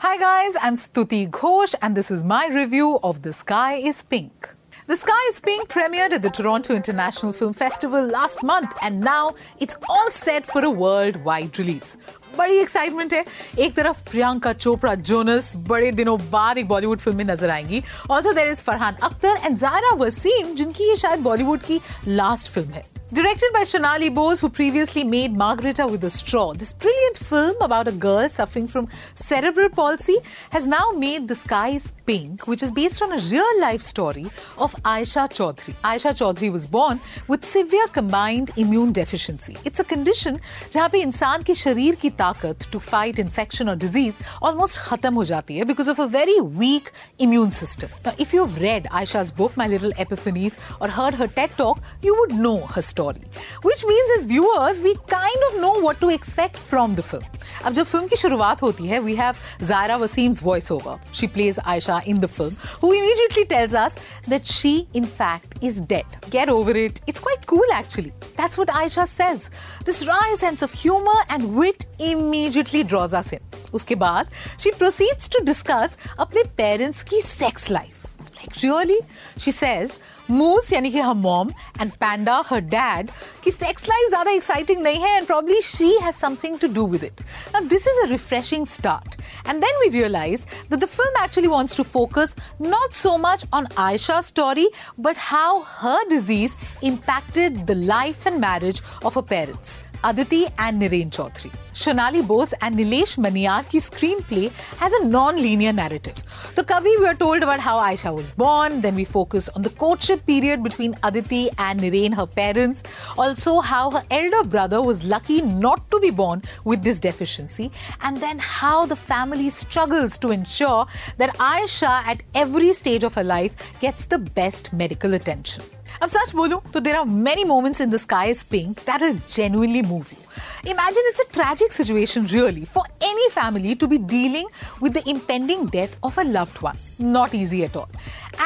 Hi guys, I'm Stuti Ghosh and this is my review of The Sky is Pink. The Sky is Pink premiered at the Toronto International Film Festival last month and now it's all set for a worldwide release. बड़ी excitement है एक तरफ Priyanka Chopra Jonas बड़े दिनों बाद एक Bollywood film में नजर आएंगी also there is Farhan Akhtar and Zaira Wasim जिनकी ये शायद बॉलीवुड की लास्ट फिल्म है Directed by Shonali Bose, who previously made Margarita with a Straw, this brilliant film about a girl suffering from cerebral palsy has now made The Sky is Pink, which is based on a real life story of Aisha Chaudhary. Aisha Chaudhary was born with severe combined immune deficiency. It's a condition where insan ki की ki की to fight infection or disease almost khatam खत्म हो जाती है because of a very weak immune system if you have read Aisha's book my little epiphanies और heard her TED talk you would know story. Which means as viewers, we kind of know what to expect from the film. अब जब film की शुरुआत होती है we have Zaira Wasim's voice over she plays Aisha in the film who immediately tells us that she in fact is dead get over it it's quite cool actually that's what Aisha says this Rai sense of humour and wit immediately draws us in उसके बाद she proceeds to discuss अपने parents की sex life Like, really? She says, Moose, यानी कि her mom, and Panda, her dad, कि sex life ज़्यादा exciting नहीं है and probably she has something to do with it. Now, this is a refreshing start. And then we realize that the film actually wants to focus not so much on Aisha's story, but how her disease impacted the life and marriage of her parents. Aditi and Niren Chaudhary. Shonali Bose and Nilesh Maniyar's screenplay has a non-linear narrative. The Kavi, we are told about how Aisha was born, then we focus on the courtship period between Aditi and Niren, her parents, also how her elder brother was lucky not to be born with this deficiency, and then how the family struggles to ensure that Aisha at every stage of her life gets the best medical attention. अब सच बोलूं तो there are many moments in the Sky Is Pink that will genuinely move you imagine it's a tragedy tragic situation, really, for any family to be dealing with the impending death of a loved one. Not easy at all.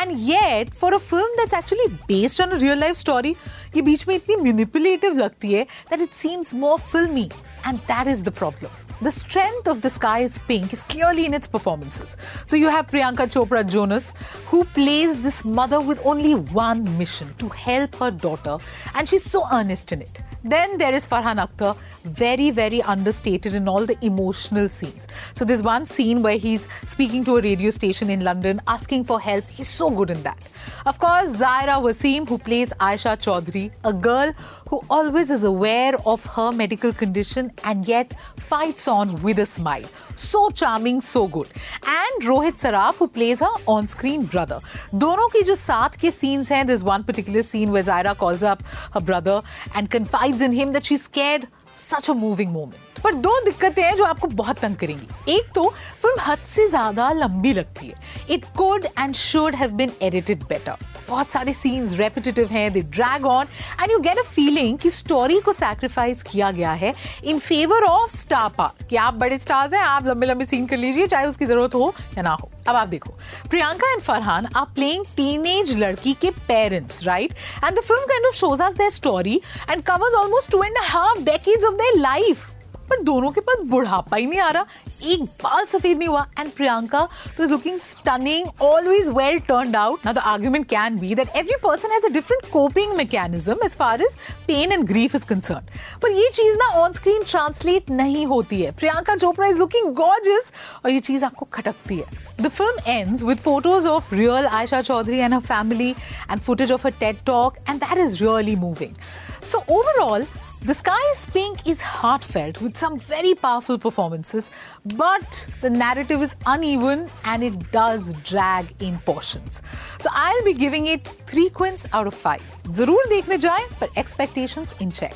And yet, for a film that's actually based on a real life story, ये बीच में इतनी manipulative लगती है that it seems more filmy. And that is the problem. The strength of The Sky is Pink is clearly in its performances. So you have Priyanka Chopra Jonas, who plays this mother with only one mission to help her daughter, and she's so earnest in it. Then there is Farhan Akhtar, very, very understated in all the emotional scenes. So there's one scene where he's speaking to a radio station in London, asking for help. He's so good in that. Of course, Zaira Wasim, who plays Aisha Chaudhary, a girl who always is aware of her medical condition and yet fights on with a smile. So charming, so good. And Rohit Saraf, who plays her on-screen brother. दोनों की जो साथ के scenes हैं, there's one particular scene where Zaira calls up her brother and confides in him that she's scared. Such a moving moment. पर दो दिक्कतें हैं जो आपको बहुत तंग करेंगी एक तो फिल्म हद से ज्यादा लंबी लगती है it could and should have been edited better बहुत सारे सीन्स रेपिटेटिव हैं they drag on and you get a feeling कि स्टोरी को सैक्रिफाइस किया गया है in favour of star power कि आप बड़े स्टार्स हैं, आप लंबे लंबे सीन कर लीजिए, चाहे उसकी ज़रूरत हो या ना हो। अब आप देखो, Priyanka and Farhan are playing teenage लड़की के parents right and the film kind of shows us their story and covers almost two and half decades of their life पर दोनों के पास बुढ़ापा ही नहीं आ रहा। एक बाल सफ़ेद नहीं हुआ। एंड प्रियंका तो is looking stunning always well turn out now the argument can be that every person has a different coping mechanism as far as pain and grief is concern पर ये चीज़ ना ऑन स्क्रीन ट्रांसलेट नहीं होती है। Priyanka Chopra is looking gorgeous और ये चीज़ आपको खटकती है। The film ends with photos of real Aisha Chaudhary and her family and footage of her TED talk, and that is really moving. So, overall, the Sky is Pink is heartfelt with some very powerful performances, but the narrative is uneven and it does drag in portions. So I'll be giving it 3 quints out of 5. Zarur dekhne jaye, but expectations in check.